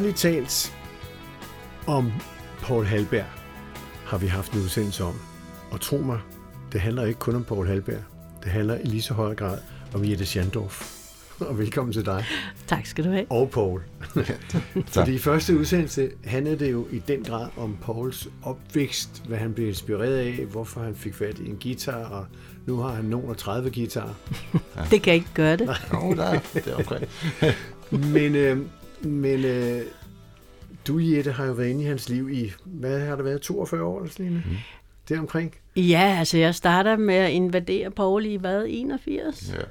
Ærligt talt om Paul Halberg har vi haft en udsendelse om. Og tro mig, det handler ikke kun om Paul Halberg. Det handler i lige så høj grad om Jette Schandorf. Og velkommen til dig. Tak skal du have. Og Paul. Fordi i første udsendelse handlede det jo i den grad om Pauls opvækst, hvad han blev inspireret af, hvorfor han fik fat i en guitar, og nu har han nogen 30 guitarer. Ja. Det kan ikke gøre det. Jo, der er, det er okay. men øh, men øh, du, Jette, har jo været inde i hans liv i, hvad har det været, 42 år eller sådan mm. Deromkring? Ja, altså jeg starter med at invadere Paul i hvad, 81? Ja.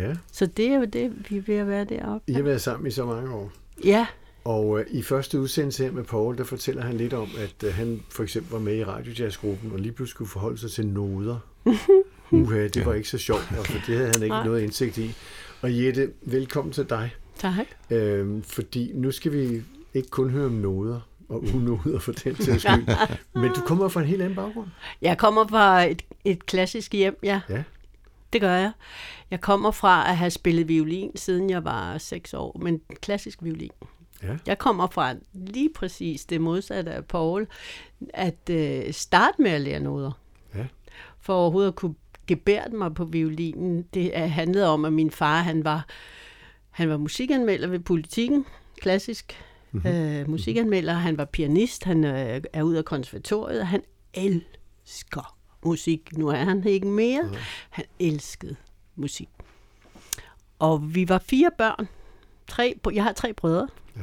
Ja. Så det er jo det, vi er ved at være deroppe. I har været sammen i så mange år. Ja. Og øh, i første udsendelse her med Paul, der fortæller han lidt om, at øh, han for eksempel var med i radiojazzgruppen, og lige pludselig skulle forholde sig til noder. Uha, det var ikke så sjovt, for det havde han ikke Nej. noget indsigt i. Og Jette, velkommen til dig. Tak. Øhm, fordi nu skal vi ikke kun høre om noder, og unoder for den til skyld. Men du kommer fra en helt anden baggrund. Jeg kommer fra et, et klassisk hjem, ja. Ja. Det gør jeg. Jeg kommer fra at have spillet violin, siden jeg var 6 år, men klassisk violin. Ja. Jeg kommer fra lige præcis det modsatte af Paul, at øh, starte med at lære noder. Ja. For overhovedet at kunne gebære mig på violinen. Det handlede om, at min far, han var, han var musikanmelder ved politikken, klassisk mm-hmm. øh, musikanmelder. Han var pianist, han øh, er ud af konservatoriet, han elsker musik. Nu er han ikke mere. Mm. Han elskede musik. Og vi var fire børn. Tre, jeg har tre brødre. Ja.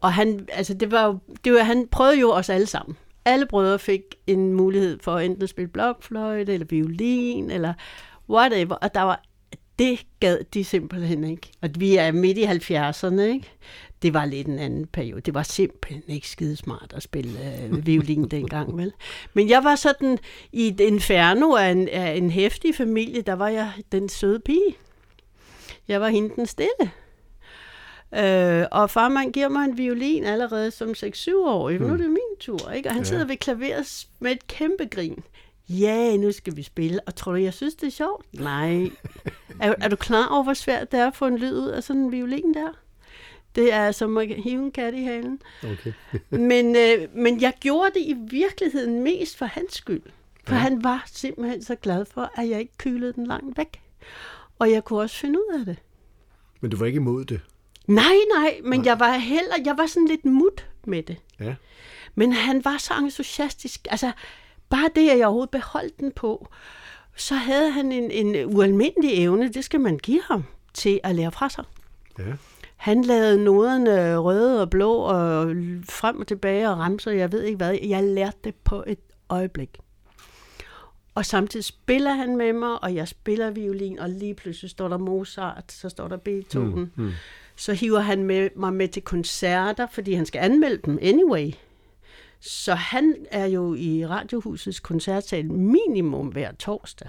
Og han, altså det var det var, han prøvede jo os alle sammen. Alle brødre fik en mulighed for enten at spille blokfløjte, eller violin, eller whatever. Og der var, det gad de simpelthen ikke. Og vi er midt i 70'erne, ikke? Det var lidt en anden periode. Det var simpelthen ikke skidesmart at spille øh, violin dengang, vel? Men jeg var sådan i et inferno af en, af en hæftig familie, der var jeg den søde pige. Jeg var hende den stille. Øh, og farmand giver mig en violin allerede som 6-7 år. Mm. Nu er hmm. det min tur, ikke? Og han sidder ved klaveret med et kæmpe grin. Ja, nu skal vi spille. Og tror du, jeg synes, det er sjovt? Nej. er, er du klar over, hvor svært det er at få en lyd ud af sådan en violin der? Det er som at hive en kat i halen. Okay. men, øh, men jeg gjorde det i virkeligheden mest for hans skyld. For ja. han var simpelthen så glad for, at jeg ikke kylede den langt væk. Og jeg kunne også finde ud af det. Men du var ikke imod det? Nej, nej, men nej. jeg var heller, jeg var sådan lidt mut med det. Ja. Men han var så entusiastisk. Altså, bare det, at jeg overhovedet beholdt den på, så havde han en, en ualmindelig evne, det skal man give ham, til at lære fra sig. Ja. Han lavede noderne røde og blå og frem og tilbage og ramser, jeg ved ikke hvad. Jeg lærte det på et øjeblik. Og samtidig spiller han med mig, og jeg spiller violin, og lige pludselig står der Mozart, så står der Beethoven. Mm, mm. Så hiver han med, mig med til koncerter, fordi han skal anmelde dem anyway. Så han er jo i Radiohusets koncertsal minimum hver torsdag.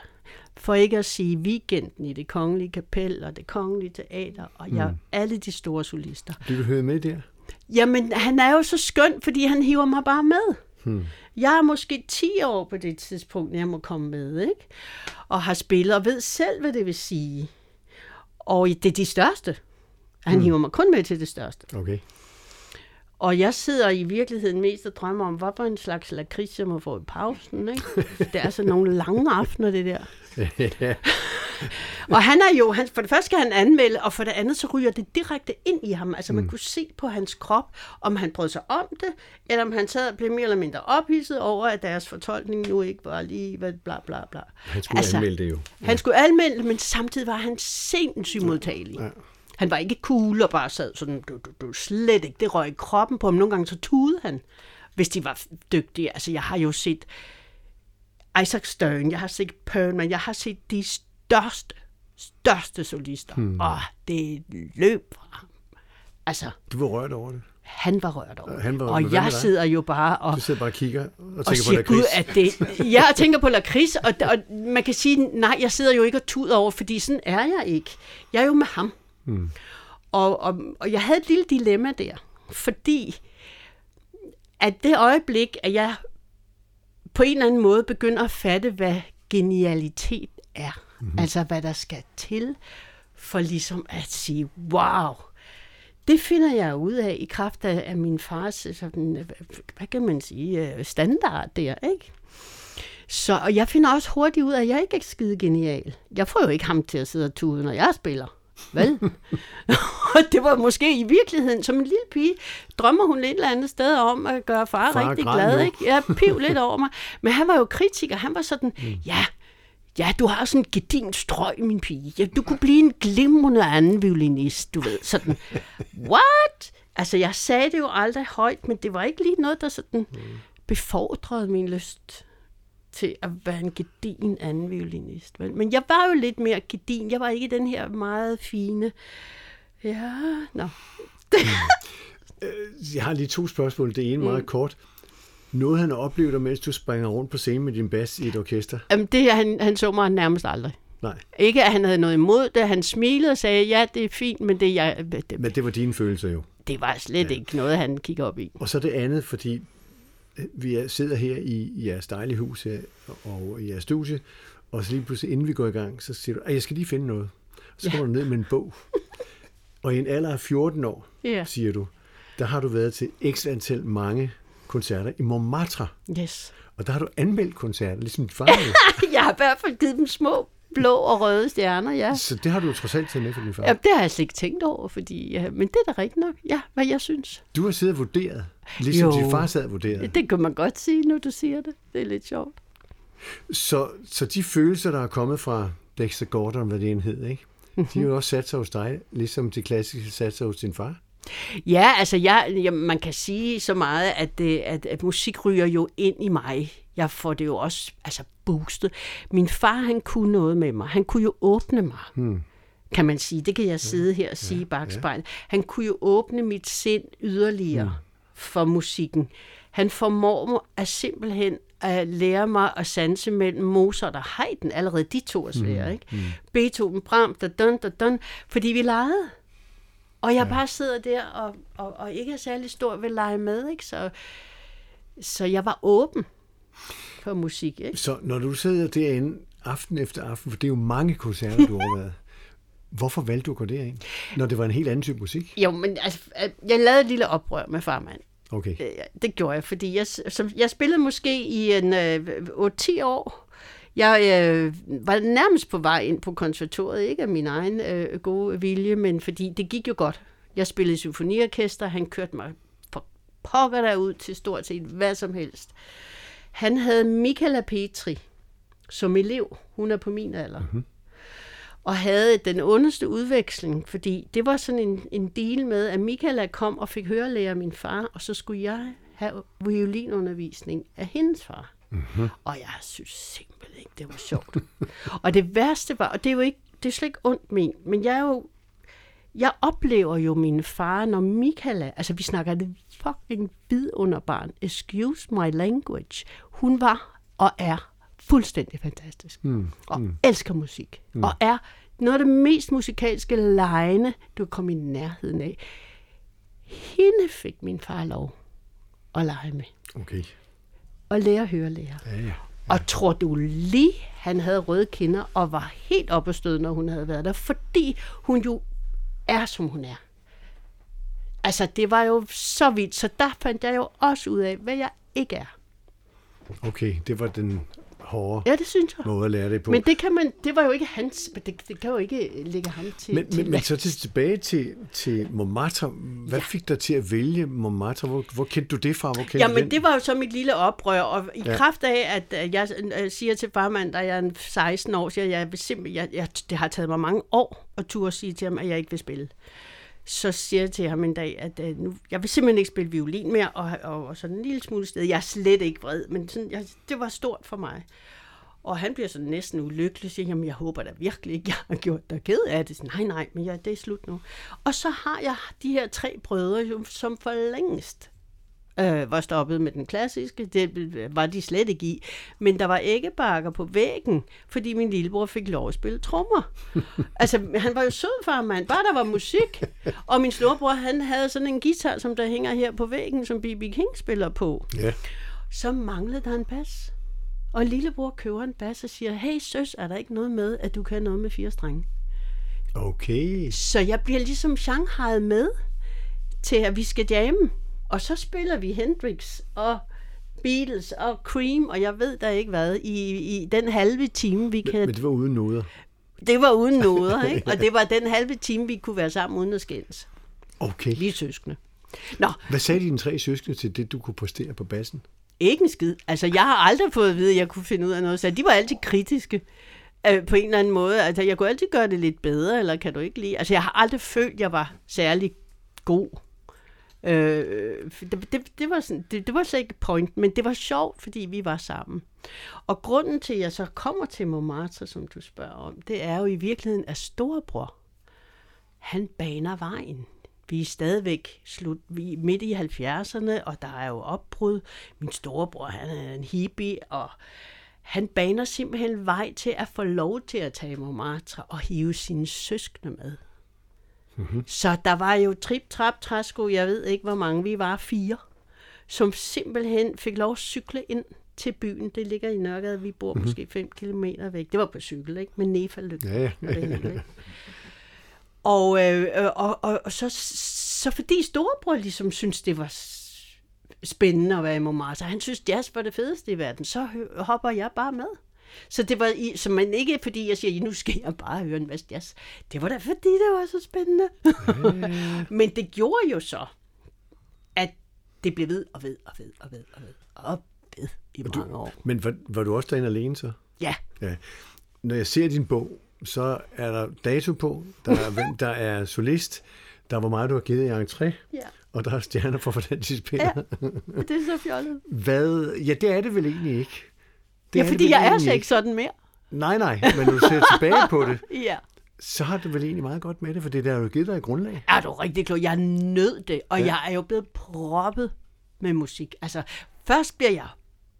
For ikke at sige weekenden i det kongelige kapel og det kongelige teater, og jeg, mm. alle de store solister. Du hører med der? Jamen, han er jo så skøn, fordi han hiver mig bare med. Hmm. Jeg er måske 10 år på det tidspunkt, jeg må komme med, ikke? Og har spillet og ved selv, hvad det vil sige. Og det er de største. Han hmm. hiver mig kun med til det største. Okay. Og jeg sidder i virkeligheden mest og drømmer om, hvad for en slags lakrids jeg må få i pausen. Ikke? Det er altså nogle lange aftener, det der. og han er jo, han, for det første skal han anmelde, og for det andet så ryger det direkte ind i ham. Altså man mm. kunne se på hans krop, om han brød sig om det, eller om han sad og blev mere eller mindre ophidset over, at deres fortolkning nu ikke var lige, hvad bla bla bla. Han skulle altså, anmelde det jo. Ja. Han skulle anmelde det, men samtidig var han sindssygt modtagelig. Ja. Han var ikke cool og bare sad sådan, du, du, du slet ikke, det røg i kroppen på ham. Nogle gange så tudede han, hvis de var dygtige. Altså jeg har jo set Isaac Stern, jeg har set Perlman, jeg har set de største, største solister. Hmm. Og det løb fra ham. Altså, du var rørt over det? Han var rørt over han var, Og jeg sidder jo bare og... Du sidder bare og kigger og tænker og siger, på lakrids. at det, jeg tænker på lakrids, og, og man kan sige, nej, jeg sidder jo ikke og tuder over, fordi sådan er jeg ikke. Jeg er jo med ham. Hmm. Og, og, og jeg havde et lille dilemma der, fordi at det øjeblik, at jeg på en eller anden måde begynder at fatte, hvad genialitet er. Mm-hmm. Altså, hvad der skal til for ligesom at sige, wow, det finder jeg ud af i kraft af, af min fars sådan, hvad kan man sige, standard der, ikke? Så og jeg finder også hurtigt ud af, at jeg ikke er skide genial. Jeg får jo ikke ham til at sidde og tude, når jeg spiller. Vel? og det var måske i virkeligheden, som en lille pige, drømmer hun et eller andet sted om at gøre far, far rigtig glad. Ikke? Jeg piv lidt over mig. Men han var jo kritiker. Han var sådan, mm. ja, ja, du har sådan en gedin strøg, min pige. Ja, du kunne blive en glimrende anden violinist, du ved. Sådan, what? Altså, jeg sagde det jo aldrig højt, men det var ikke lige noget, der sådan mm. befordrede min lyst til at være en gedin anden violinist. Vel? Men jeg var jo lidt mere gedin. Jeg var ikke den her meget fine... Ja, nå. Jeg har lige to spørgsmål. Det ene meget mm. kort. Noget han oplever, mens du springer rundt på scenen med din bas i et orkester? Jamen, det han, han så mig nærmest aldrig. Nej. Ikke, at han havde noget imod det. Han smilede og sagde, ja, det er fint, men det jeg... Det, men det var dine følelser jo. Det var slet ja. ikke noget, han kigger op i. Og så det andet, fordi vi sidder her i, jeres dejlige hus her, og i jeres studie, og så lige pludselig, inden vi går i gang, så siger du, at jeg skal lige finde noget. Så kommer ja. du ned med en bog. og i en alder af 14 år, ja. siger du, der har du været til x antal mange koncerter i Montmartre. Yes. Og der har du anmeldt koncerter, ligesom dit far. jeg har i hvert fald givet dem små blå og røde stjerner, ja. Så det har du trods alt til med for din far? Ja, det har jeg slet ikke tænkt over, fordi, ja, men det er da rigtigt nok, ja, hvad jeg synes. Du har siddet og vurderet, ligesom jo, din far sad og vurderet. Det, kan man godt sige, når du siger det. Det er lidt sjovt. Så, så de følelser, der er kommet fra Dexter Gordon, hvad det en hed, ikke? De har jo også sat sig hos dig, ligesom de klassiske sat sig hos din far. Ja, altså jeg, jeg, man kan sige så meget, at, det, at, at musik ryger jo ind i mig. Jeg får det jo også altså boostet. Min far, han kunne noget med mig. Han kunne jo åbne mig. Hmm kan man sige. Det kan jeg sidde her og sige ja, bagspejl. Ja. Han kunne jo åbne mit sind yderligere mm. for musikken. Han formår mig at simpelthen at lære mig at sanse mellem Mozart og Haydn. Allerede de to er svære, mm. ikke? Mm. Beethoven, Brahms, da dun, da dun, fordi vi legede. Og jeg ja. bare sidder der og, og, og ikke er særlig stor ved at lege med, ikke? Så, så jeg var åben for musik, ikke? Så når du sidder derinde aften efter aften, for det er jo mange koncerter, du har været, Hvorfor valgte du at gå derind, når det var en helt anden type musik? Jo, men altså, jeg lavede et lille oprør med farmand. Okay. Øh, det gjorde jeg, fordi jeg, som, jeg spillede måske i en øh, 8-10 år. Jeg øh, var nærmest på vej ind på konservatoriet, ikke af min egen øh, gode vilje, men fordi det gik jo godt. Jeg spillede symfoniorkester, han kørte mig på pokker derud til stort set hvad som helst. Han havde Michaela Petri som elev. Hun er på min alder. Mm-hmm og havde den ondeste udveksling, fordi det var sådan en, en deal med, at Michaela kom og fik hørelærer af min far, og så skulle jeg have violinundervisning af hendes far. Mm-hmm. Og jeg synes simpelthen ikke, det var sjovt. og det værste var, og det er jo ikke, det er slet ikke ondt min, men jeg er jo, jeg oplever jo min far, når Michaela, altså vi snakker det fucking vidunderbarn, excuse my language, hun var og er fuldstændig fantastisk. Mm, og mm. elsker musik. Mm. Og er noget af det mest musikalske lejende, du kan komme i nærheden af. Hende fik min far lov at lege med. Okay. Og lære at høre lære. Ja, ja. Og tror du lige, han havde røde kinder og var helt oppe stød, når hun havde været der, fordi hun jo er, som hun er. Altså, det var jo så vildt, så der fandt jeg jo også ud af, hvad jeg ikke er. Okay, det var den hårde ja, det synes jeg. måde at lære det på. Men det, kan man, det var jo ikke hans, det, det kan jo ikke ligge ham til. Men, til men, men så til, tilbage til, til Montmartre. Hvad ja. fik dig til at vælge Montmartre? Hvor, hvor kendte du det fra? Hvor kendte Jamen, det var jo så mit lille oprør, og i ja. kraft af, at jeg siger til farmand, da jeg er 16 år, siger jeg, jeg, jeg, jeg, det har taget mig mange år at turde sige til ham, at jeg ikke vil spille så siger jeg til ham en dag, at øh, nu, jeg vil simpelthen ikke spille violin mere, og, og, og sådan en lille smule sted. Jeg er slet ikke vred, men sådan, jeg, det var stort for mig. Og han bliver sådan næsten ulykkelig, siger, jamen jeg håber da virkelig ikke, jeg har gjort dig ked af det. Så, nej, nej, men ja, det er slut nu. Og så har jeg de her tre brødre, som for længst øh, var stoppet med den klassiske. Det var de slet ikke i. Men der var æggebakker på væggen, fordi min lillebror fik lov at spille trommer. altså, han var jo sød farmand, bare der var musik. Og min storebror, han havde sådan en guitar, som der hænger her på væggen, som B.B. King spiller på. Ja. Så manglede der en bas. Og lillebror køber en bas og siger, hey søs, er der ikke noget med, at du kan noget med fire strenge? Okay. Så jeg bliver ligesom Shanghai med til, at vi skal jamme. Og så spiller vi Hendrix og Beatles og Cream, og jeg ved da ikke hvad, i, i den halve time, vi kan... Men det var uden noder. Det var uden noder, ikke? Og det var den halve time, vi kunne være sammen uden at skændes. Okay. Vi er søskende. Nå, Hvad sagde dine tre søskende til det, du kunne præstere på bassen? ikke en skid. Altså, jeg har aldrig fået at vide, at jeg kunne finde ud af noget. Så de var altid kritiske øh, på en eller anden måde. Altså, jeg kunne altid gøre det lidt bedre, eller kan du ikke lide? Altså, jeg har aldrig følt, at jeg var særlig god. Øh, det, det, det, var sådan, det, det var slet ikke point, men det var sjovt, fordi vi var sammen. Og grunden til, at jeg så kommer til Montmartre, som du spørger om, det er jo i virkeligheden, at storebror, han baner vejen. Vi er stadigvæk slut, vi er midt i 70'erne, og der er jo opbrud. Min storebror, han er en hippie, og han baner simpelthen vej til at få lov til at tage Montmartre og hive sine søskende med. Mm-hmm. Så der var jo trip, trap, træsko, jeg ved ikke, hvor mange vi var, fire, som simpelthen fik lov at cykle ind til byen. Det ligger i Nørregade, vi bor mm-hmm. måske 5 km væk. Det var på cykel, ikke? Med Nefaløg. Ja, ja. Det hele, ikke? og, øh, øh, og, og, og så, så fordi storebror ligesom synes det var spændende at være i Montmartre, han synes jazz var det fedeste i verden, så hopper jeg bare med. Så det var i, så man ikke fordi jeg siger, nu skal jeg bare høre en masse jazz. Det var da fordi, det var så spændende. Men det gjorde jo så, at det blev ved og ved og ved og ved og ved og ved i mange år. Men var, var du også derinde alene så? Ja, Ja. Når jeg ser din bog, så er der dato på, der er, hvem der er solist, der er hvor meget du har givet i entré, ja. og der er stjerner for, hvordan de spiller. Ja. det er så fjollet. Hvad? Ja, det er det vel egentlig ikke. Det Ja, fordi vel jeg er slet ikke sådan mere. Nej, nej, men når du ser tilbage på det, Ja. så har du vel egentlig meget godt med det, for det der har jo givet dig et grundlag. Er du rigtig klog? Jeg nød det, og Ja. ja. jeg er jo blevet proppet med musik. Altså, først bliver jeg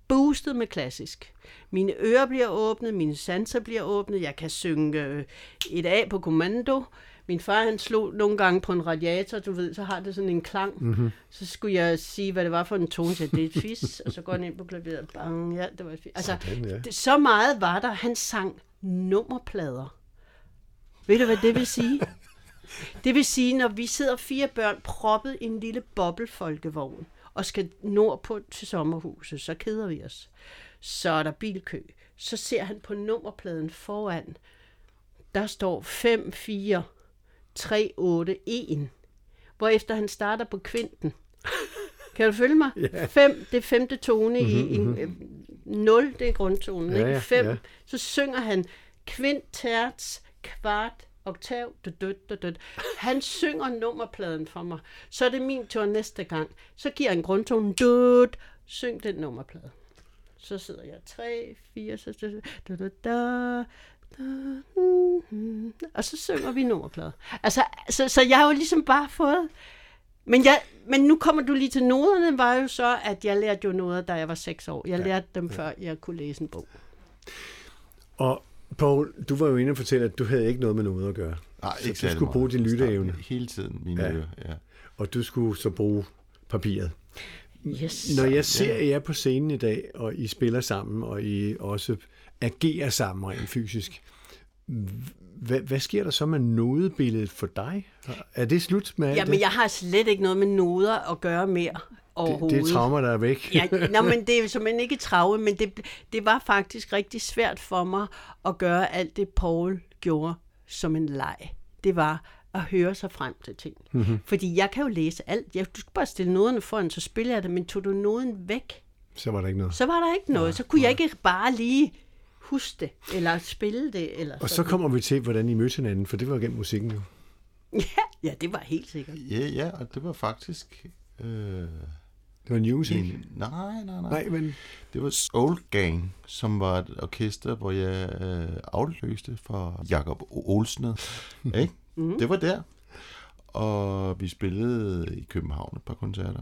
boostet med klassisk. Mine ører bliver åbnet, mine sanser bliver åbnet, jeg kan synge øh, et A på kommando. Min far, han slog nogle gange på en radiator, du ved, så har det sådan en klang. Mm-hmm. Så skulle jeg sige, hvad det var for en tone, så det er et fis, og så går han ind på klaveret, bang, ja, det var et fis. Altså, Sådan, ja. det, så meget var der, han sang nummerplader. Ved du, hvad det vil sige? Det vil sige, når vi sidder fire børn proppet i en lille bobbelfolkevogn og skal nordpå til sommerhuset, så keder vi os. Så er der bilkø. Så ser han på nummerpladen foran. Der står 5, 4, 3, 8, 1. Hvorefter han starter på kvinten. Kan du følge mig? 5, det er femte tone i en, 0, det er grundtonen. Ja, ikke? ja, 5, ja. så synger han kvint, terts, kvart, oktav, død, død, død, død. Han synger nummerpladen for mig. Så er det min tur næste gang. Så giver han grundtonen, død, syng den nummerplade. Så sidder jeg 3, 4, så da, da, da. Og så synger vi nummerplader. Altså, så, så jeg har jo ligesom bare fået... Men, jeg, men nu kommer du lige til noderne, var jo så, at jeg lærte jo noder, da jeg var 6 år. Jeg lærte dem, før jeg kunne læse en bog. Og Paul, du var jo inde og fortælle, at du havde ikke noget med noget at gøre. Nej, Så ikke du særlig skulle meget. bruge din lytteevne. Hele tiden, mine Ja. ja. ører. Ja. Og du skulle så bruge papiret. Yes. Når jeg ser jer på scenen i dag, og I spiller sammen, og I også agerer sammen rent fysisk, hvad, hvad sker der så med nodebilledet for dig? Er det slut med Ja, men det? jeg har slet ikke noget med noder at gøre mere det, overhovedet. det er traumer, der er væk. Ja, nå, men det er simpelthen ikke trave, men det, det var faktisk rigtig svært for mig at gøre alt det, Paul gjorde som en leg. Det var at høre sig frem til ting. Mhm. Mm-hmm. Fordi jeg kan jo læse alt. Jeg, du skal bare stille noderne foran, så spiller jeg det, men tog du noden væk, Så var der ikke noget. så var der ikke noget. Så kunne jeg ikke bare lige huske det, eller spille det. Eller Og så sådan. kommer vi til, hvordan I mødte hinanden, for det var gennem musikken jo. Ja, ja, det var helt sikkert. Ja, ja, og det var faktisk... Øh, Det var music. en, nej, nej, nej, Nej, men Det var Soul Gang, som var et orkester, hvor jeg øh, afløste fra Jakob Olsned. Ikke? Mm. Det var der. Og vi spillede i København et par koncerter.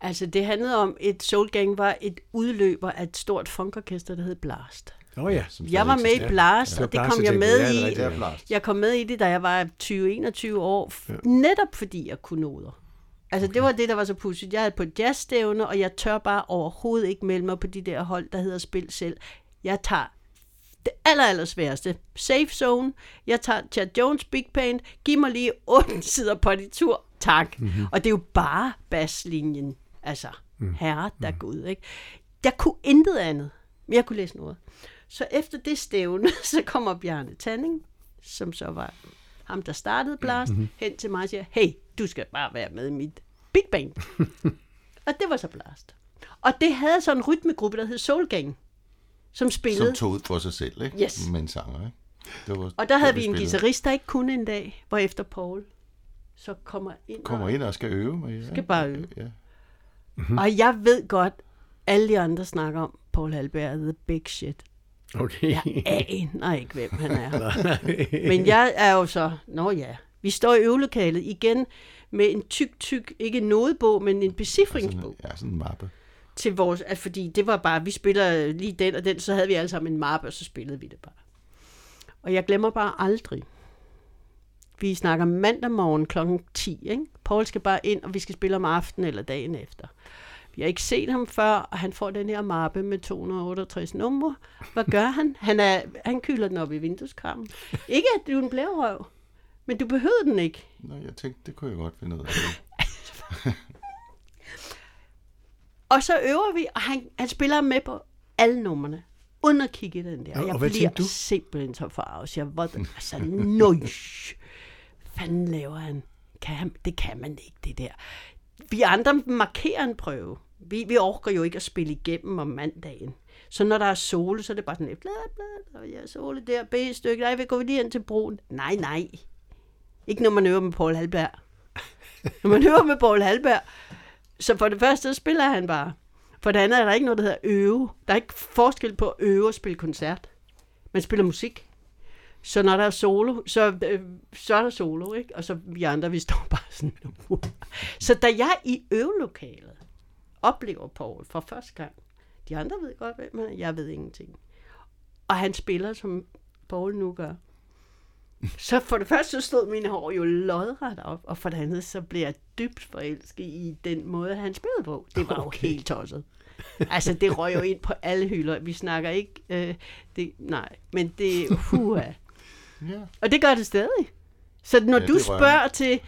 Altså, det handlede om, et Soul Gang var et udløber af et stort funkorkester, der hed Blast. Oh, ja. Som Jeg var med i Blast, Ja, og det kom jeg med er i. er. Jeg kom med i det, da jeg var 20-21 år, ja. netop fordi jeg kunne noder. Altså, okay. det var det, der var så pudsigt. Jeg havde på et jazzstævne, og jeg tør bare overhovedet ikke melde mig på de der hold, der hedder Spil Selv. Jeg tager det aller, aller sværeste. Safe Zone. Jeg tager Chad Jones Big Band. Giv mig lige 8 sider partitur. tak. Mm-hmm. Og det er jo bare baslinjen, altså mm. herre, der mm. Gud, ikke? Jeg kunne intet andet, men jeg kunne læse noget. Så efter det stævne, så kommer Bjarne Tanning, som så var ham, der startede Blast, mm-hmm. hen til mig og siger, hey, du skal bare være med i mit big band. og det var så Blast. Og det havde sådan en rytmegruppe, der hed Soul Gang, som spillede. Som tog ud for sig selv, ikke? Yes. Med en sanger, ikke? Det var, og der havde vi en guitarist, der ikke kunne en dag, hvor efter Paul så kommer ind. Kommer og, ind og skal øve med. Ja. Skal bare øve. Ja. Mm-hmm. Og jeg ved godt, alle de andre snakker om Paul Halberg er the big shit. Okay. Jeg aner ikke, hvem han er. Men jeg er jo så, nå ja, vi står i øvelokalet igen med en tyk, tyk, ikke en nodebog, men en becifringsbog. Ja, sådan en mappe. Til vores, at fordi det var bare, vi spiller lige den og den, så havde vi alle sammen en mappe, og så spillede vi det bare. Og jeg glemmer bare aldrig. Vi snakker mandag morgen kl. 10, ikke? Paul skal bare ind, og vi skal spille om aftenen eller dagen efter. Vi har ikke set ham før, og han får den her mappe med 268 numre. Hvad gør han? Han, er, han kylder den op i vindueskarmen. Ikke at du er en blærerøv, men du behøvede den ikke. Nå, jeg tænkte, det kunne jeg godt finde ud af. og så øver vi, og han, han spiller med på alle numrene uden at kigge i den der. Ja, og jeg bliver du? simpelthen så farvet. Jeg var altså, nøj, fanden laver han? Kan han? Det kan man ikke, det der. Vi andre markerer en prøve. Vi, vi orker jo ikke at spille igennem om mandagen. Så når der er sole, så er det bare sådan, bla bla, og ja, sole der, B-stykke, nej, vi går lige ind til broen. Nej, nej. Ikke når man øver med Paul Halberg. Når man øver med Paul Halberg, så for det første spiller han bare. For det andet er der ikke noget, der hedder øve. Der er ikke forskel på at øve og spille koncert. Man spiller musik. Så når der er solo, så, øh, så er der solo, ikke? Og så vi andre, vi står bare sådan. så da jeg i øvelokalet oplever Paul for første gang, de andre ved godt, hvem han er, jeg ved ingenting. Og han spiller, som Paul nu gør. Så for det første stod mine hår jo lodret op, og for det andet så blev jeg dybt forelsket i den måde, han spillede på. Det var okay. jo helt tosset. Altså, det røg jo ind på alle hylder. Vi snakker ikke... Øh, det, nej, men det... Huha. ja. Og det gør det stadig. Så når ja, du spørger til,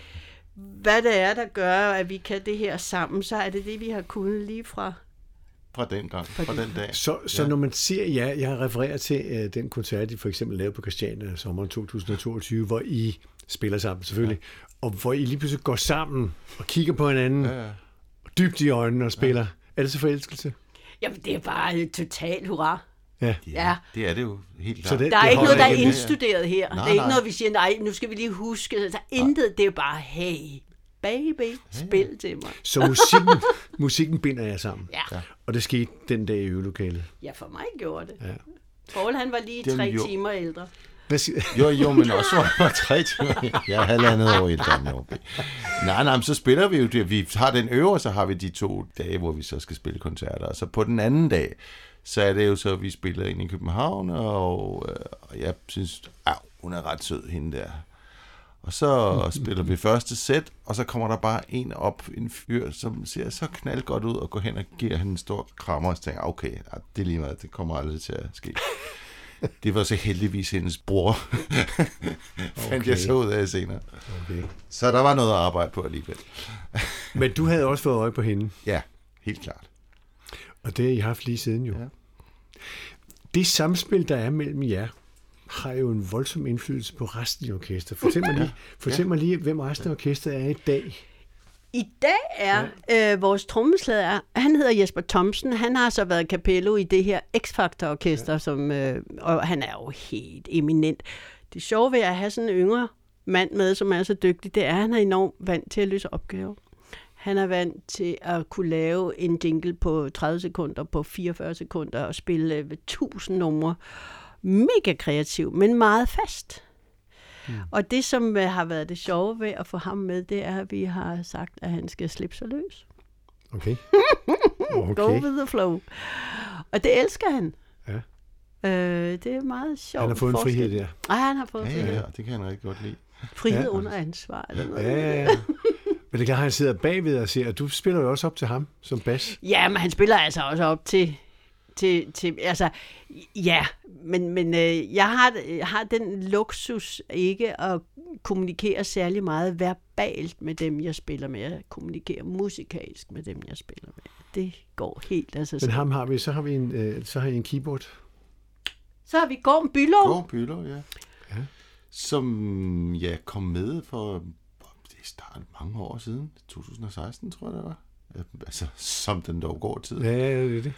hvad det er, der gør, at vi kan det her sammen, så er det det, vi har kunnet lige fra fra den gang, fra, fra den dag. Så, så ja. når man siger, ja, jeg refererer til uh, den koncert, I for eksempel lavede på Christiania sommeren 2022, hvor I spiller sammen selvfølgelig, ja. og hvor I lige pludselig går sammen og kigger på hinanden, ja, ja. dybt i øjnene og spiller. Ja. Er det så forelskelse? Jamen, det er bare total hurra. Ja. ja, det er det jo helt klart. Så det, der er det ikke noget, der er indstuderet her. Nej, det er ikke nej. noget, vi siger, nej, nu skal vi lige huske. Der er intet, det er bare, hey, baby, spil til mig. Så musikken, musikken binder jeg sammen. Ja. Og det skete den dag i øvelokalet. Ja, for mig gjorde det. Ja. Paul, han var lige tre jo. timer ældre. Hvad siger? Jo, jo, men også var, var tre timer. Jeg er halvandet år ældre end OB. Nej, nej, men så spiller vi jo det. Vi har den øver, så har vi de to dage, hvor vi så skal spille koncerter. Og så på den anden dag, så er det jo så, at vi spiller ind i København, og, øh, og jeg synes, at hun er ret sød, hende der. Og så spiller vi første sæt, og så kommer der bare en op, en fyr, som ser så knald godt ud, og går hen og giver hende en stor krammer, og så tænker, okay, det er lige meget, det kommer aldrig til at ske. Det var så heldigvis hendes bror, fandt okay. jeg så ud af senere. Okay. Så der var noget at arbejde på alligevel. Men du havde også fået øje på hende? Ja, helt klart. Og det har I haft lige siden jo. Ja. Det samspil, der er mellem jer, har jo en voldsom indflydelse på resten af orkestret. Fortæl mig lige, fortæl mig lige hvem resten af orkestret er i dag. I dag er ja. øh, vores trommeslager, han hedder Jesper Thomsen, han har så været capello i det her X-Factor-orkester, ja. som, øh, og han er jo helt eminent. Det sjove ved at have sådan en yngre mand med, som er så dygtig, det er, at han er enormt vant til at løse opgaver. Han er vant til at kunne lave en jingle på 30 sekunder, på 44 sekunder og spille 1000 numre mega kreativ, men meget fast. Mm. Og det, som øh, har været det sjove ved at få ham med, det er, at vi har sagt, at han skal slippe sig løs. Okay. okay. Go with the flow. Og det elsker han. Ja. Øh, det er meget sjovt. Han har fået en frihed der. Ja, han har fået ja, frihed. Ja, ja, det kan han rigtig godt lide. Frihed ja. under ansvar. Eller noget. Ja, ja, ja. Men det kan han sidder bagved og siger, at du spiller jo også op til ham som bas. Ja, men han spiller altså også op til til, til altså, ja, men, men øh, jeg har, har den luksus ikke at kommunikere særlig meget verbalt med dem, jeg spiller med. Jeg kommunikerer musikalsk med dem, jeg spiller med. Det går helt sig Men ham har vi, så har vi en, øh, så har I en keyboard. Så har vi Gorm Bylov. Gård Bøller, ja. ja. Som ja, kom med for det startede mange år siden. 2016, tror jeg det var. Altså, som den dog går tid. Ja, ja, det er det.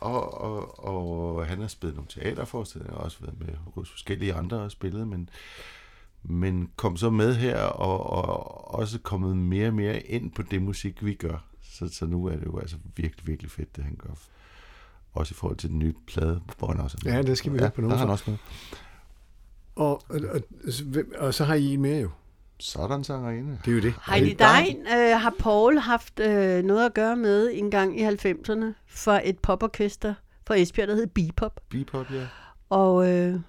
Og, og, og han har spillet nogle teaterforestillinger, og også været med hos forskellige andre og spillet, men, men kom så med her, og, og også kommet mere og mere ind på det musik, vi gør. Så, så nu er det jo altså virkelig, virkelig fedt, det han gør. Også i forhold til den nye plade, hvor han også er med. Ja, det skal vi høre på der nogen er han fra. også med. Og, og, og, og så har I en mere jo. Sådan sangerinde. Det er jo det. Heidi Dein øh, har Paul haft øh, noget at gøre med en gang i 90'erne for et poporkester fra Esbjerg, der hed Bebop. Bebop, ja. Og øh,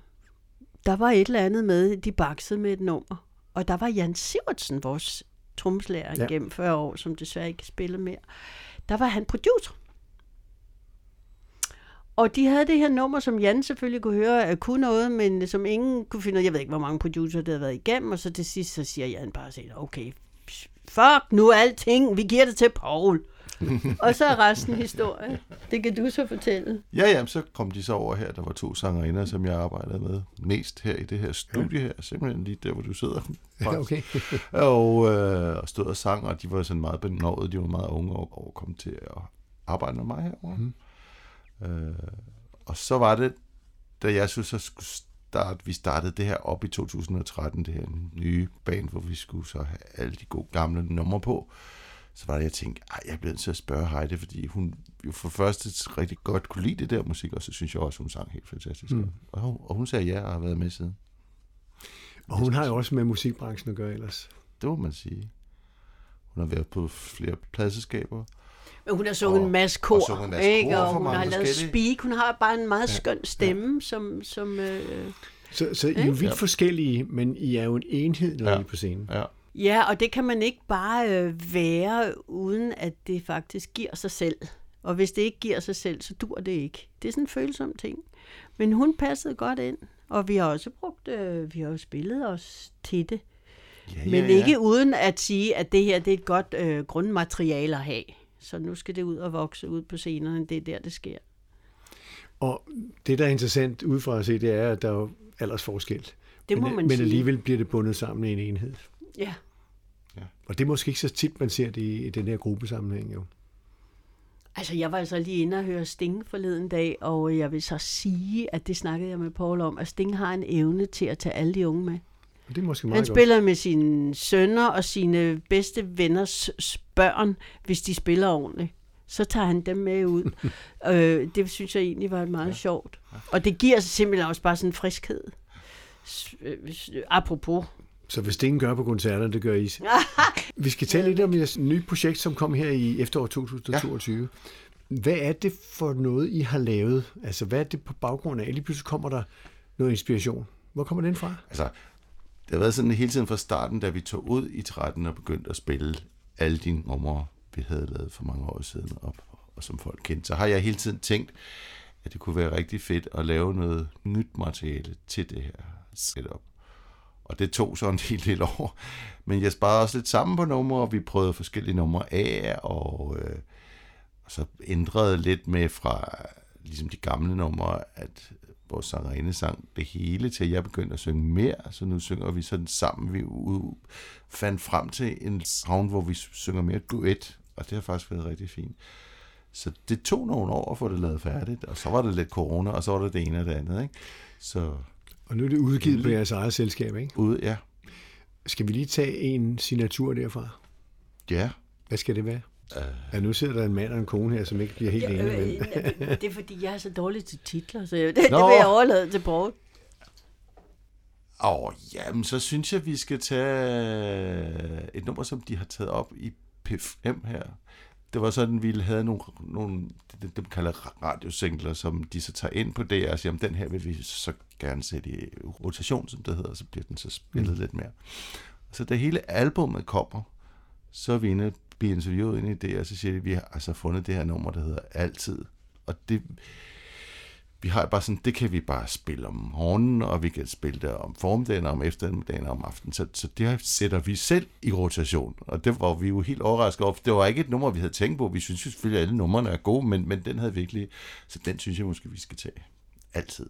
der var et eller andet med, de baksede med et nummer. Og der var Jan Sivertsen, vores tromslærer Ja. ja. gennem 40 år, som desværre ikke spiller mere. Der var han producer. Og de havde det her nummer, som Jan selvfølgelig kunne høre, at kunne noget, men som ingen kunne finde ud af. Jeg ved ikke, hvor mange producer det havde været igennem, og så til sidst, så siger Jan bare, sådan, okay, fuck nu alting, vi giver det til Paul. og så er resten historie. Det kan du så fortælle. Ja, ja, så kom de så over her. Der var to sangerinder, som jeg arbejdede med mest her i det her studie her. Simpelthen lige der, hvor du sidder. Ja, okay. Og, øh, og stod og sang, og de var sådan meget benovet. De var meget unge og, og kom til at arbejde med mig herovre. Mm. Øh, og så var det, da jeg synes, så skulle starte, vi startede det her op i 2013, det her nye band, hvor vi skulle så have alle de gode gamle numre på. Så var det, jeg tænkte, ej, jeg bliver nødt til at spørge Heidi, fordi hun jo for første rigtig godt kunne lide det der musik, og så synes jeg også, hun sang helt fantastisk. Mm. Og, hun, og hun sagde ja, og har været med siden. Og hun har jo også med musikbranchen at gøre ellers. Det må man sige. Hun har været på flere pladselskaber. Men hun har sunget Og- en masse og kor, sunget en masse ikke? kor og hun har lavet speak. Hun har bare en meget skøn stemme, ja. som... som øh... Så, så I er jo Ikke? vidt forskellige, men I er jo en enhed, når Ja. I er på scenen. Ja. Ja, og det kan man ikke bare øh, være, uden at det faktisk giver sig selv. Og hvis det ikke giver sig selv, så dur det ikke. Det er sådan en følsom ting. Men hun passede godt ind, og vi har også brugt, øh, vi har jo spillet os til det. Ja, Men ikke uden at sige, at det her det er et godt øh, grundmateriale at have. Så nu skal det ud og vokse ud på scenerne. Det er der, det sker. Og det, der er interessant udefra at se, det er, at der er jo aldersforskel. Det må men, man men sige. alligevel bliver det bundet sammen i en enhed. Ja. Og det er måske ikke så tit, man ser det i, i den her gruppesammenhæng jo. Altså, jeg var altså lige inde og høre Sting forleden dag, og jeg vil så sige, at det snakkede jeg med Paul om, at Sting har en evne til at tage alle de unge med. Det er måske Han meget godt. spiller med sine sønner og sine bedste venners børn, hvis de spiller ordentligt. Så tager han dem med ud. øh, det synes jeg egentlig var meget ja. sjovt. Og det giver simpelthen også bare sådan en friskhed. Øh, Apropos. Så hvis det ingen gør på koncerterne, det gør I. Vi skal tale lidt om jeres nye projekt, som kom her i efteråret 2022. Ja. Hvad er det for noget, I har lavet? Altså, hvad er det på baggrund af? Lige pludselig kommer der noget inspiration. Hvor kommer den fra? Altså, det har været sådan hele tiden fra starten, da vi tog ud i 13 og begyndte at spille alle de numre, vi havde lavet for mange år siden op, og som folk kendte. Så har jeg hele tiden tænkt, at det kunne være rigtig fedt at lave noget nyt materiale til det her setup. Og det tog så en hel del år. Men jeg sparede også lidt sammen på numre, og vi prøvede forskellige numre af, og, øh, og så ændrede lidt med fra ligesom de gamle numre, at vores sangerinde sang det hele, til jeg begyndte at synge mere, så nu synger vi sådan sammen. Vi fandt frem til en sound, hvor vi synger mere duet, og det har faktisk været rigtig fint. Så det tog nogle år at få det lavet færdigt, og så var det lidt corona, og så var det det ene og det andet. Ikke? Så Og nu er det udgivet på jeres eget selskab, ikke? ude, ja. Skal vi lige tage en signatur derfra? Ja, Hvad skal det være? Øh. Ja, nu sidder der en mand og en kone her, som ikke bliver helt enige. Men... øh, det er fordi, jeg er så dårlig til titler, så jeg, det, det vil jeg overlade til Paul. Og jamen, så synes jeg, vi skal tage et nummer, som de har taget op i P5 her. Det var sådan, vi havde nogle, nogle det, dem kalder radiosingler, som de så tager ind på det, og siger, jamen, den her vil vi så gerne sætte i rotation, som det hedder, så bliver den så spillet mm. lidt mere. Så da hele albummet kommer, så er vi inde blive interviewet ind i det, og så siger de, at vi har altså fundet det her nummer, der hedder Altid. Og det, vi har bare sådan, det kan vi bare spille om morgenen, og vi kan spille det om formiddagen, om eftermiddagen og om aftenen. Så, så det sætter vi selv i rotation, og det var vi jo helt overrasket over. Det var ikke et nummer, vi havde tænkt på. Vi synes selvfølgelig, at alle numrene er gode, men, men den havde virkelig, så den synes jeg måske, vi skal tage. Altid.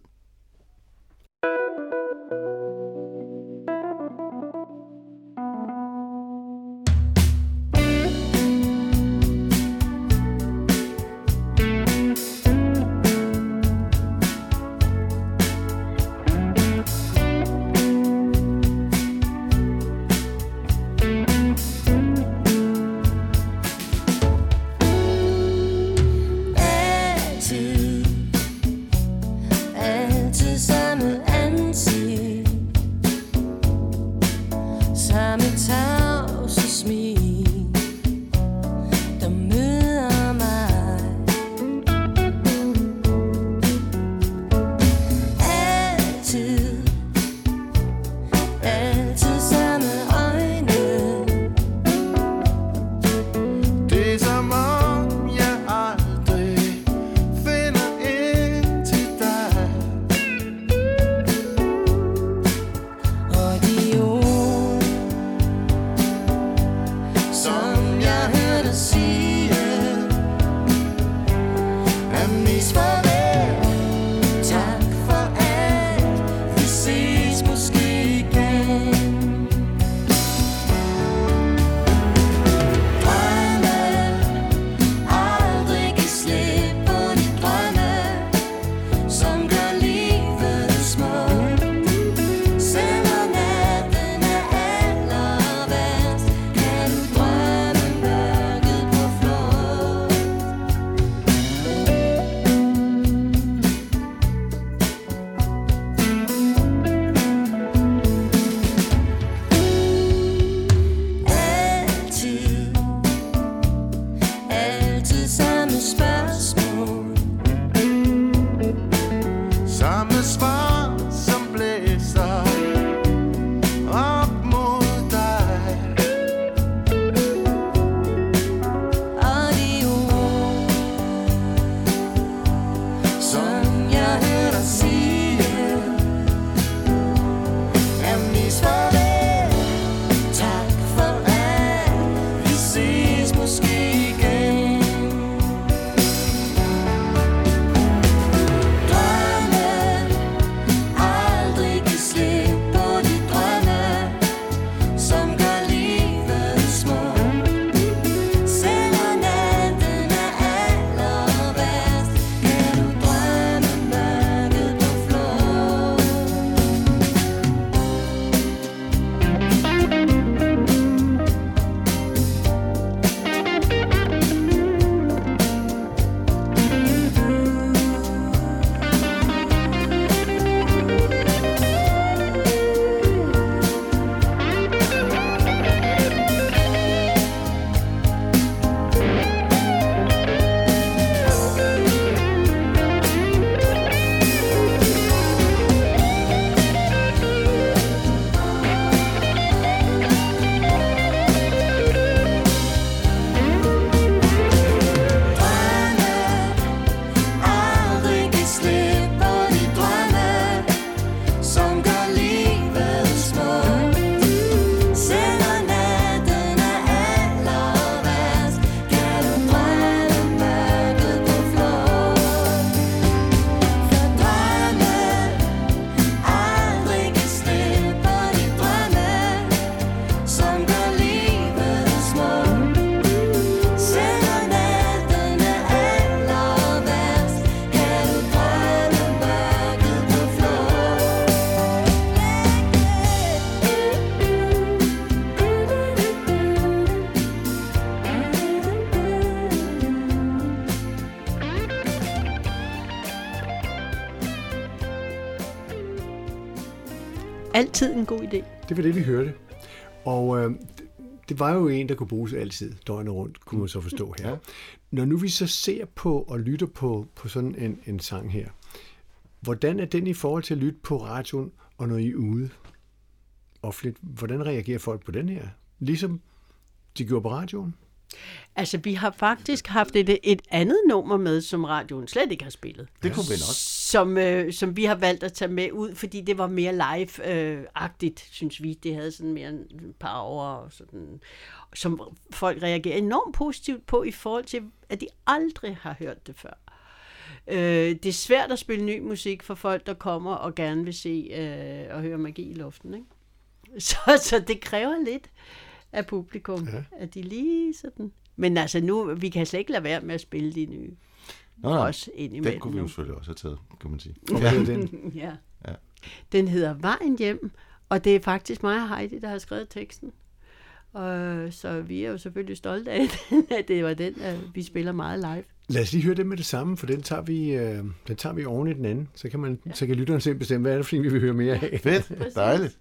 God idé. Det var det, vi hørte. Og øh, det var jo en, der kunne bruges altid, døgnet rundt, kunne man så forstå her. Ja. Når nu vi så ser på og lytter på, på sådan en, en sang her, hvordan er den i forhold til at lytte på radioen, og når I er ude offentligt? Hvordan reagerer folk på den her? Ligesom de gjorde på radioen? Altså, vi har faktisk haft et, et andet nummer med, som radioen slet ikke har spillet. Det kunne vi nok. Som, øh, som vi har valgt at tage med ud, fordi det var mere live-agtigt, øh, synes vi. Det havde sådan mere en power, og sådan, som folk reagerer enormt positivt på, i forhold til, at de aldrig har hørt det før. Øh, det er svært at spille ny musik for folk, der kommer og gerne vil se øh, og høre magi i luften. Ikke? Så, så det kræver lidt af publikum, ja. at de lige sådan... Men altså nu, vi kan slet ikke lade være med at spille de nye. Nå, nej, også indimellem. den kunne vi jo selvfølgelig også have taget, kan man sige. Hedder den? ja. Ja. Den hedder Vejen hjem, og det er faktisk mig og Heidi, der har skrevet teksten. Og, så vi er jo selvfølgelig stolte af, at det var den, at vi spiller meget live. Lad os lige høre det med det samme, for den tager vi, øh, den tager vi oven i den anden. Så kan, man, ja. så kan lytteren selv bestemme, hvad er det, fordi vi vil høre mere af. Fedt, dejligt.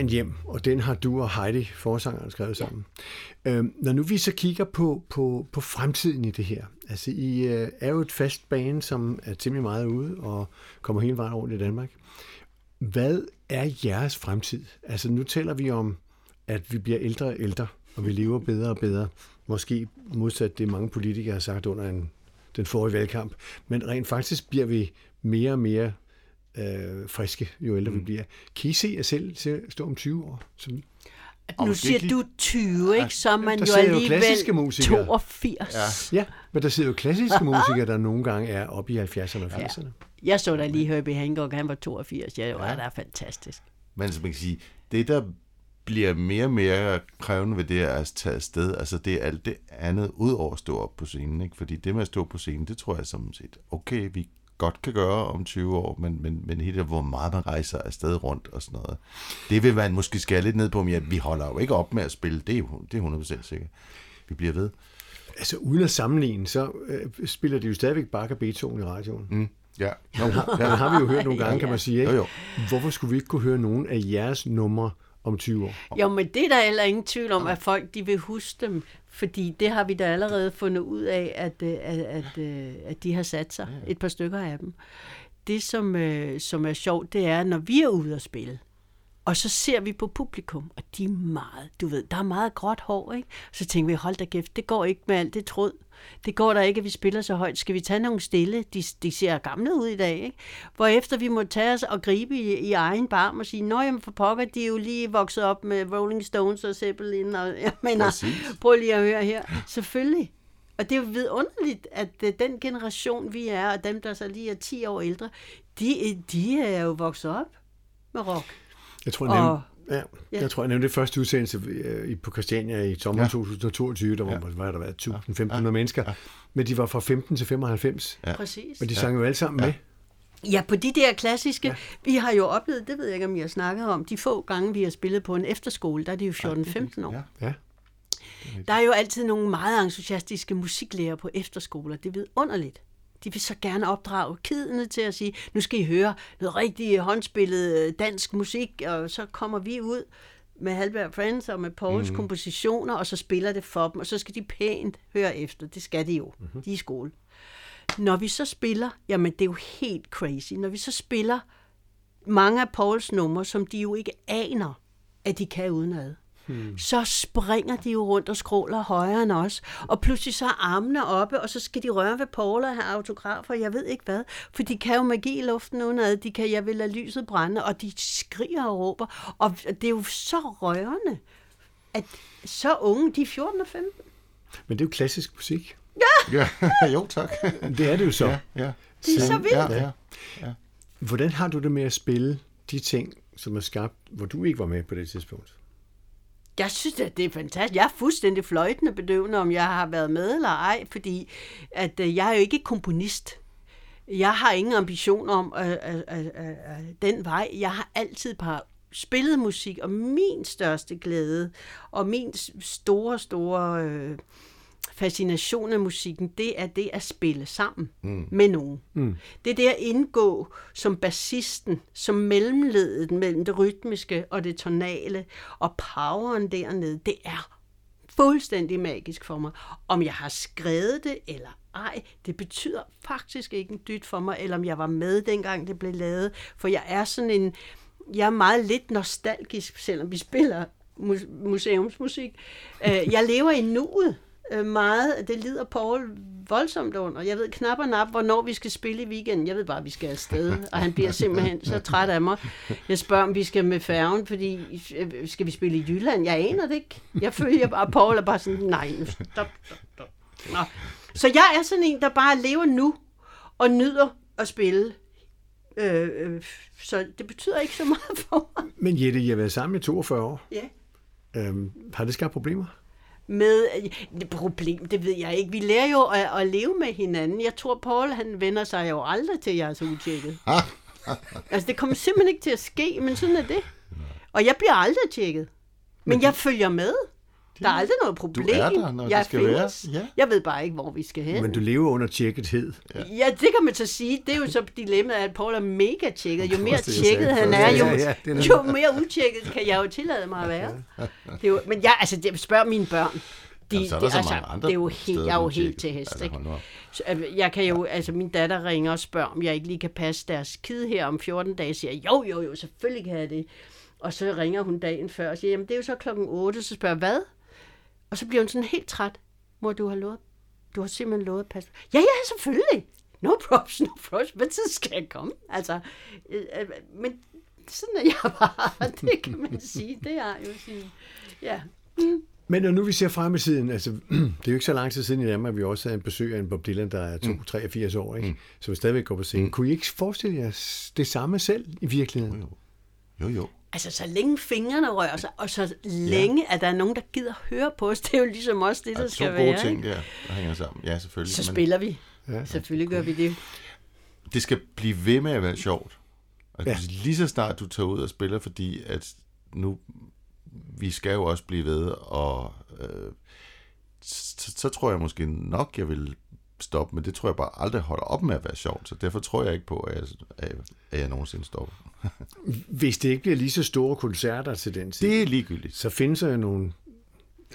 Vejen hjem, og den har du og Heidi, forsangeren, skrevet sammen. Øhm, når nu vi så kigger på, på, på fremtiden i det her, altså I øh, er jo et fast bane, som er temmelig meget ude og kommer hele vejen rundt i Danmark. Hvad er jeres fremtid? Altså nu taler vi om, at vi bliver ældre og ældre, og vi lever bedre og bedre. Måske modsat det mange politikere har sagt under en, den forrige valgkamp. Men rent faktisk bliver vi mere og mere øh, friske, jo ældre mm. vi bliver. Kan I se jer selv til at stå om 20 år? Sådan? Og Nu siger du 20, ikke? Så er man Der jo sidder jo klassiske alligevel musikere. 82. Ja, men der sidder jo klassiske musikere, der nogle gange er oppe i 70'erne og 80'erne. Jeg så da lige Herbie Hancock, han var 82. Ja, det var da fantastisk. Men som man kan sige, det der bliver mere og mere krævende ved det at tage afsted, altså det er alt det andet, ud over at stå op på scenen. Ikke? Fordi det med at stå på scenen, det tror jeg som set, okay, vi godt kan gøre om 20 år, men, men, men helt det, hvor meget man rejser afsted rundt og sådan noget, det vil man måske skære lidt ned på, men ja, vi holder jo ikke op med at spille, det er, det er 100% sikkert. Vi bliver ved. Altså uden at sammenligne, så øh, spiller de jo stadigvæk Bach og Beethoven i radioen. Mm. Ja, Ja. Den har vi jo hørt nogle gange, kan man sige. Ikke? Jo, jo. Hvorfor skulle vi ikke kunne høre nogen af jeres numre om 20 år? Jo, men det er der heller ingen tvivl om, at folk de vil huske dem. Fordi det har vi da allerede fundet ud af, at, øh, at, at, øh, at de har sat sig. Et par stykker af dem. Det, som, øh, som er sjovt, det er, når vi er ude at spille, og så ser vi på publikum, og de er meget, du ved, der er meget gråt hår, ikke? Så tænker vi, hold da kæft, det går ikke med alt det tråd. Det går der ikke, at vi spiller så højt. Skal vi tage nogle stille? De, de ser gamle ud i dag, ikke? Hvorefter vi må tage os og gribe i, i egen barm og sige, nå jamen for pokker, de er jo lige vokset op med Rolling Stones og Zeppelin, og jeg mener, Præcis. prøv lige at høre her. Selvfølgelig. Og det er jo vidunderligt, at øh, den generation, vi er, og dem, der så lige er 10 år ældre, de, de er jo vokset op med rock. Jeg tror, jeg Og- nævnte, ja, jeg tror, jeg nævnte det første udsendelse øh, i- på Christiania i sommeren Ja. ja. 2022, der var, ja. var der været 1000-1500 ja. mennesker, ja. men de var fra 15 til 95, ja. Præcis. og de sang jo alle sammen ja. med. Ja, på de der klassiske, ja. vi har jo oplevet, det ved jeg ikke, om jeg har snakket om, de få gange, vi har spillet på en efterskole, der er de jo 14-15 år. Ja. Ja. Der er jo altid nogle meget entusiastiske musiklærer på efterskoler. Det er underligt. De vil så gerne opdrage kidene til at sige, nu skal I høre noget rigtig håndspillet øh, dansk musik, og så kommer vi ud med Halberg Friends og med Pauls mm. kompositioner, og så spiller det for dem, og så skal de pænt høre efter. Det skal de jo. Mm-hmm. De er i skole. Når vi så spiller, jamen det er jo helt crazy, når vi så spiller mange af Pauls numre, som de jo ikke aner, at de kan udenad, hmm. så springer de jo rundt og skråler højere end os, og pludselig så er armene oppe, og så skal de røre ved Paul og have autografer, jeg ved ikke hvad, for de kan jo magi i luften udenad, de kan, jeg vil lade lyset brænde, og de skriger og råber, og det er jo så rørende, at så unge, de er 14 og 15. Men det er jo klassisk musik. Ja, jo tak. Det er det jo så. Ja, ja. Det er så vildt. Ja, ja. Hvordan har du det med at spille de ting, som er skabt, hvor du ikke var med på det tidspunkt? Jeg synes, at det er fantastisk. Jeg er fuldstændig fløjtende bedøvende, om jeg har været med eller ej, fordi at, øh, jeg er jo ikke komponist. Jeg har ingen ambition om øh, øh, øh, øh, den vej. Jeg har altid bare spillet musik, og min største glæde, og min store, store øh, fascination af musikken, det er det at spille sammen mm. med nogen. Mm. Det er det at indgå som bassisten, som mellemledet mellem det rytmiske og det tonale, og poweren dernede, det er fuldstændig magisk for mig. Om jeg har skrevet det eller ej, det betyder faktisk ikke en dyt for mig, eller om jeg var med dengang det blev lavet, for jeg er sådan en, jeg er meget lidt nostalgisk, selvom vi spiller mu- museumsmusik. Øh, Jeg lever i nuet øh, meget. Det lider Paul voldsomt under. Jeg ved knap og nap, hvornår vi skal spille i weekenden. Jeg ved bare, at vi skal afsted, og han bliver simpelthen så træt af mig. Jeg spørger, om vi skal med færgen, fordi øh, skal vi spille i Jylland? Jeg aner det ikke. Jeg følger bare, Paul er bare sådan, nej, nu stop, stop, stop. Nå. Så jeg er sådan en, der bare lever nu, og nyder at spille. Øh, øh, så det betyder ikke så meget for mig. Men Jette, I har været sammen i 42 år. Ja. Øhm, har det skabt problemer? Med det problem, det ved jeg ikke. Vi lærer jo at, at leve med hinanden. Jeg tror, Paul, han vender sig jo aldrig til, er så utjekket. altså, det kommer simpelthen ikke til at ske, men sådan er det. Og jeg bliver aldrig tjekket. Men jeg følger med. Der er aldrig noget problem. er der, når det jeg skal findes. være. Ja. Jeg ved bare ikke, hvor vi skal hen. Men du lever under tjekkethed. Ja, det kan man så sige. Det er jo så dilemmaet, at Paul er mega tjekket. Jo mere det, jeg tjekket han er, jo, Ja, ja, det er jo mere utjekket kan jeg jo tillade mig at være. Det er jo, men jeg, altså, det, spørg mine børn. De, Jamen, så er der det, så altså, mange andre det er jo helt, steder, jeg er jo du helt til hest, Altså, ikke? Så, altså, jeg kan jo, altså min datter ringer og spørger, om jeg ikke lige kan passe deres kid her om 14 dage. Siger jeg, jo, jo, jo, selvfølgelig kan jeg det. Og så ringer hun dagen før og siger, jamen det er jo så klokken 8, så spørger jeg, hvad? Og så bliver hun sådan helt træt. Mor, du har lovet, du har simpelthen lovet at passe. Ja, ja, selvfølgelig. No props, no props. Hvad tid skal jeg komme? Altså, øh, øh, men sådan er jeg bare. Det kan man sige. Det er jo sin... Ja. Men når nu vi ser frem i tiden, altså, det er jo ikke så lang tid siden i Danmark, at vi også havde en besøg af en Bob Dylan, der er 2-83 år, ikke? som stadigvæk går på scenen. Mm. Kunne I ikke forestille jer det samme selv i virkeligheden? Jo, jo. Altså, så længe fingrene rører sig, og så længe, at der er nogen, der gider høre på os, det er jo ligesom også det, Der der er to skal gode være. ting der, der hænger sammen. Ja, selvfølgelig. Så men spiller vi. Ja. Selvfølgelig gør vi det. Det skal blive ved med at være sjovt. Altså, Ja. ja. Lige så snart du tager ud og spiller, fordi at nu, vi skal jo også blive ved, og øh, så, så tror jeg måske nok, jeg vil stoppe, men det tror jeg bare aldrig holder op med at være sjovt, så derfor tror jeg ikke på, at jeg, at, at jeg nogensinde stopper. Hvis det ikke bliver lige så store koncerter til den tid, Det er ligegyldigt. så findes der jo nogle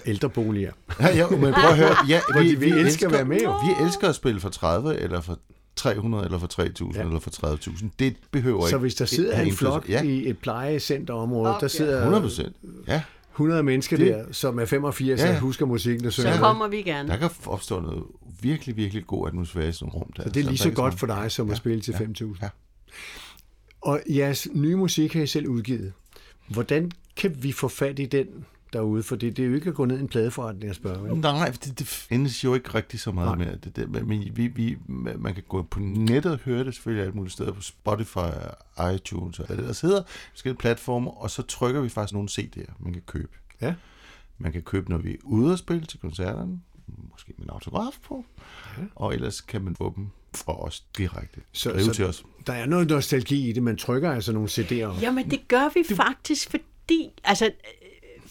ældreboliger. Ja, ja, men prøv at høre. Ja, Hvor de vil elske at være med, jo. Vi elsker at spille for 30, eller for 300, eller for 3.000, Ja. eller for 30.000. Det behøver ikke... Så hvis der sidder en flok Ja, i et plejecenterområde, der Okay. sidder 100 procent. Ja, 100 mennesker Det- der, som er 85 og Ja. husker musikken og Så synger. kommer vi gerne. der kan opstå noget virkelig, virkelig god atmosfære i sådan rum der. Så det er lige så faktisk godt for dig, som at spille til 5.000. Ja. Og jeres nye musik har I selv udgivet. Hvordan kan vi få fat i den derude? For det, det er jo ikke at gå ned i en pladeforretning og spørge. vel? Nej, det, det findes jo ikke rigtig så meget Nej. mere. Det, det, men vi, vi, man kan gå på nettet og høre det selvfølgelig alle mulige steder på Spotify, iTunes og hvad det ellers hedder, forskellige platformer, og så trykker vi faktisk nogle CD'er, man kan købe. Ja. Man kan købe, når vi er ude og spille til koncerterne, måske med en autograf på, ja. og ellers kan man få dem fra os direkte. Så- Skrive så- til os. Der er noget nostalgi i det. Man trykker altså nogle CD'er. Jamen, det gør vi faktisk, fordi, altså,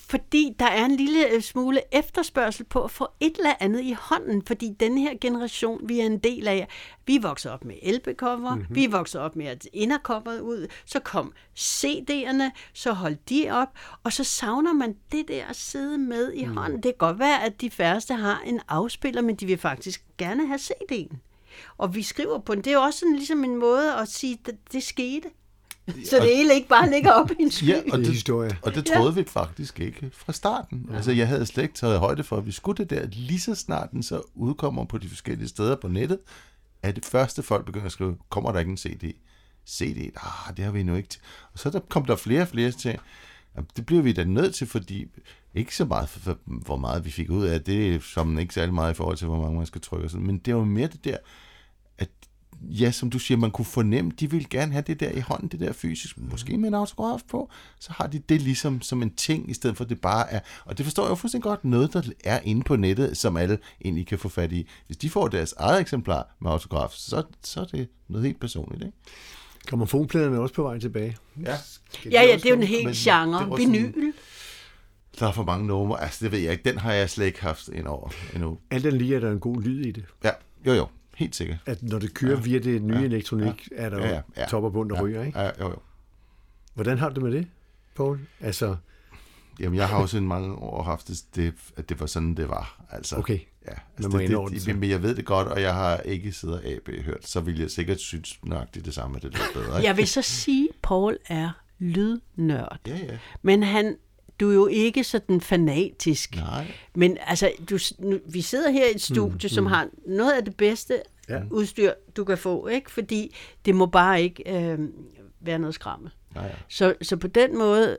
fordi der er en lille øh, smule efterspørgsel på at få et eller andet i hånden, fordi den her generation, vi er en del af, vi vokset op med LP-cover, mm-hmm. vi vokset op med at indercoveret ud, så kom CD'erne, så holdt de op, og så savner man det der at sidde med i mm. hånden. Det kan godt være, at de færreste har en afspiller, men de vil faktisk gerne have CD'en. Og vi skriver på den. Det er jo også sådan, ligesom en måde at sige, at det skete. Så det hele ikke bare ligger op i en sky. Ja, og det, historie. Og det troede ja. vi faktisk ikke fra starten. Ja. Altså, jeg havde slet ikke taget højde for, at vi skulle det der. Lige så snart den så udkommer på de forskellige steder på nettet, er det første folk begynder at skrive, kommer der ikke en CD? CD? Ah, det har vi nu ikke til. Og så der kom der flere og flere til. Jamen, Det bliver vi da nødt til, fordi ikke så meget, for, for, hvor meget vi fik ud af det, som ikke særlig meget i forhold til, hvor mange man skal trykke. og sådan. Men det var mere det der, at ja, som du siger, man kunne fornemme, de vil gerne have det der i hånden, det der fysisk, måske med en autograf på, så har de det ligesom som en ting, i stedet for at det bare er, og det forstår jeg jo fuldstændig godt, noget, der er inde på nettet, som alle egentlig kan få fat i. Hvis de får deres eget eksemplar med autograf, så, så er det noget helt personligt, ikke? Gramofonpladerne er også på vej tilbage. Ja. Ja, ja, det er jo en det genre. Vinyl. Der er for mange numre, altså det ved jeg ikke, den har jeg slet ikke haft ind over endnu. Alt andet lige er der en god lyd i det. Ja, jo jo, helt sikkert. At når det kører ja. via det nye ja. elektronik, er der Ja, ja, ja. top og bund, der ja, ryger, ikke? Ja, jo jo. Hvordan har du det med det, Paul? Altså, Jamen, jeg har også i mange år haft det, det, at det var sådan, det var. Altså, Okay. Ja, altså det, det, det, men jeg ved det godt, og jeg har ikke siddet AB hørt, så ville jeg sikkert synes nøjagtigt det samme, at det lød bedre. Ikke? Jeg vil så sige, at Paul er lydnørd. Ja, ja. Men han, du er jo ikke sådan fanatisk. Nej. Men altså, du, nu, vi sidder her i et studie, mm, som har noget af det bedste Ja. udstyr, du kan få, ikke? Fordi det må bare ikke øh, være noget skrammel. Ja, ja. Så, så på den måde,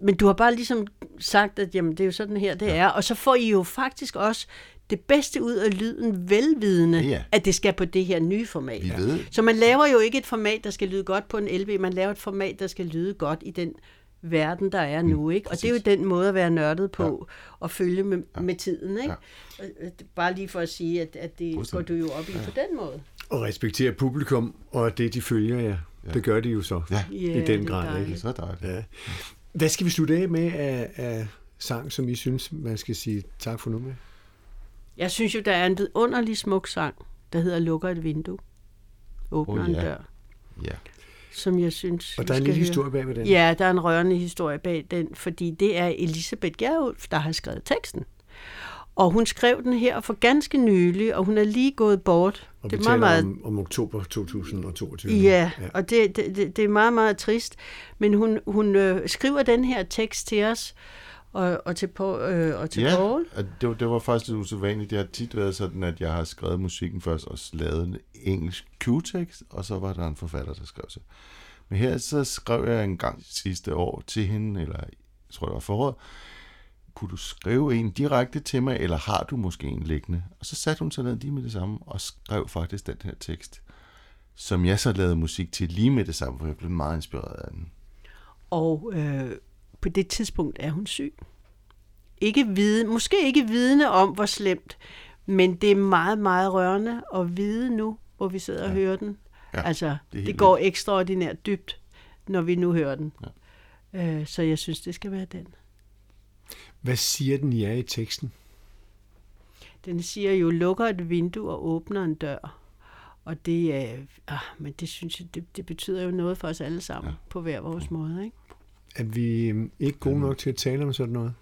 men du har bare ligesom sagt, at jamen, det er jo sådan her, det ja. er. Og så får I jo faktisk også det bedste ud af lyden, velvidende, Ja. at det skal på det her nye format. Vi ved. Så man laver jo ikke et format, der skal lyde godt på en LP, man laver et format, der skal lyde godt i den verden, der er nu. Ikke? Og det er jo den måde at være nørdet på, ja. og følge med, ja. med tiden. Ikke? Ja. Bare lige for at sige, at, at det går Fuldstændig. du jo op i ja. på den måde. og respektere publikum, og det, de følger jer. Ja. Det gør de jo så. Ja. I den grad, dejligt. ikke? Så er det dejligt. Ja. Hvad skal vi slutte af med af, af sang, som I synes, man skal sige tak for nu med? Jeg synes jo, der er en vidunderlig smuk sang, der hedder Lukker et vindue. Åbner Oh, en ja. dør. Ja. Som jeg synes, Og der er en lille historie bag ved den. Ja, der er en rørende historie bag den, fordi det er Elisabeth Gerulf, der har skrevet teksten. Og hun skrev den her for ganske nylig, og hun er lige gået bort. Og det er meget, meget om, om oktober 2022. Ja, og det, det, det, er meget, meget trist. Men hun, hun øh, skriver den her tekst til os, og, og til, Paul, øh, og til Ja, Paul. det, var- det var faktisk lidt usædvanligt. Det har tit været sådan, at jeg har skrevet musikken først, og lavet en engelsk Q-tekst, og så var der en forfatter, der skrev sig. Men her så skrev jeg en gang sidste år til hende, eller jeg tror det var foråret, kunne du skrive en direkte til mig, eller har du måske en liggende? Og så satte hun sig ned lige med det samme, og skrev faktisk den her tekst, som jeg så lavede musik til lige med det samme, for jeg blev meget inspireret af den. Og øh, på det tidspunkt er hun syg. Ikke vide, måske ikke vidende om, hvor slemt, men det er meget, meget rørende at vide nu, hvor vi sidder ja. og hører den. Ja, altså, det det, går ekstraordinært dybt, når vi nu hører den. Ja. Øh, så jeg synes, det skal være den. Hvad siger den jer i teksten? Den siger jo, lukker et vindue og åbner en dør. Og det er, ah, men det synes jeg, det, det betyder jo noget for os alle sammen, ja. på hver vores måde, ikke? Er vi øhm, ikke gode nok til at tale om sådan noget?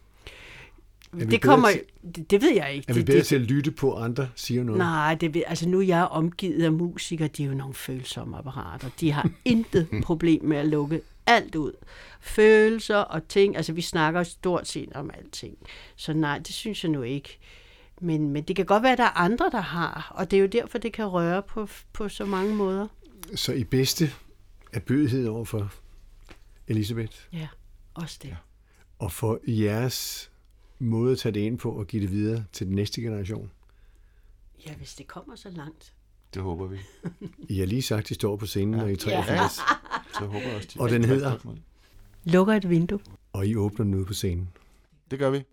Det kommer, til- det, ved jeg ikke. Er vi bedre det, til at lytte på, at andre siger noget? Nej, det, ved- altså nu er jeg omgivet af musikere, de er jo nogle følsomme apparater. De har intet problem med at lukke alt ud. Følelser og ting, altså vi snakker stort set om alting. Så nej, det synes jeg nu ikke. Men, men det kan godt være, at der er andre, der har, og det er jo derfor, det kan røre på, på så mange måder. Så i bedste er bødighed over for Elisabeth, Ja, også det. og for jeres måde at tage det ind på og give det videre til den næste generation. Ja, hvis det kommer så langt. Det håber vi. I har lige sagt, at I står på scenen, når I er 83, Ja. Så håber jeg også, de Og den hedder? Lukker et vindue. og I åbner den ude på scenen. Det gør vi.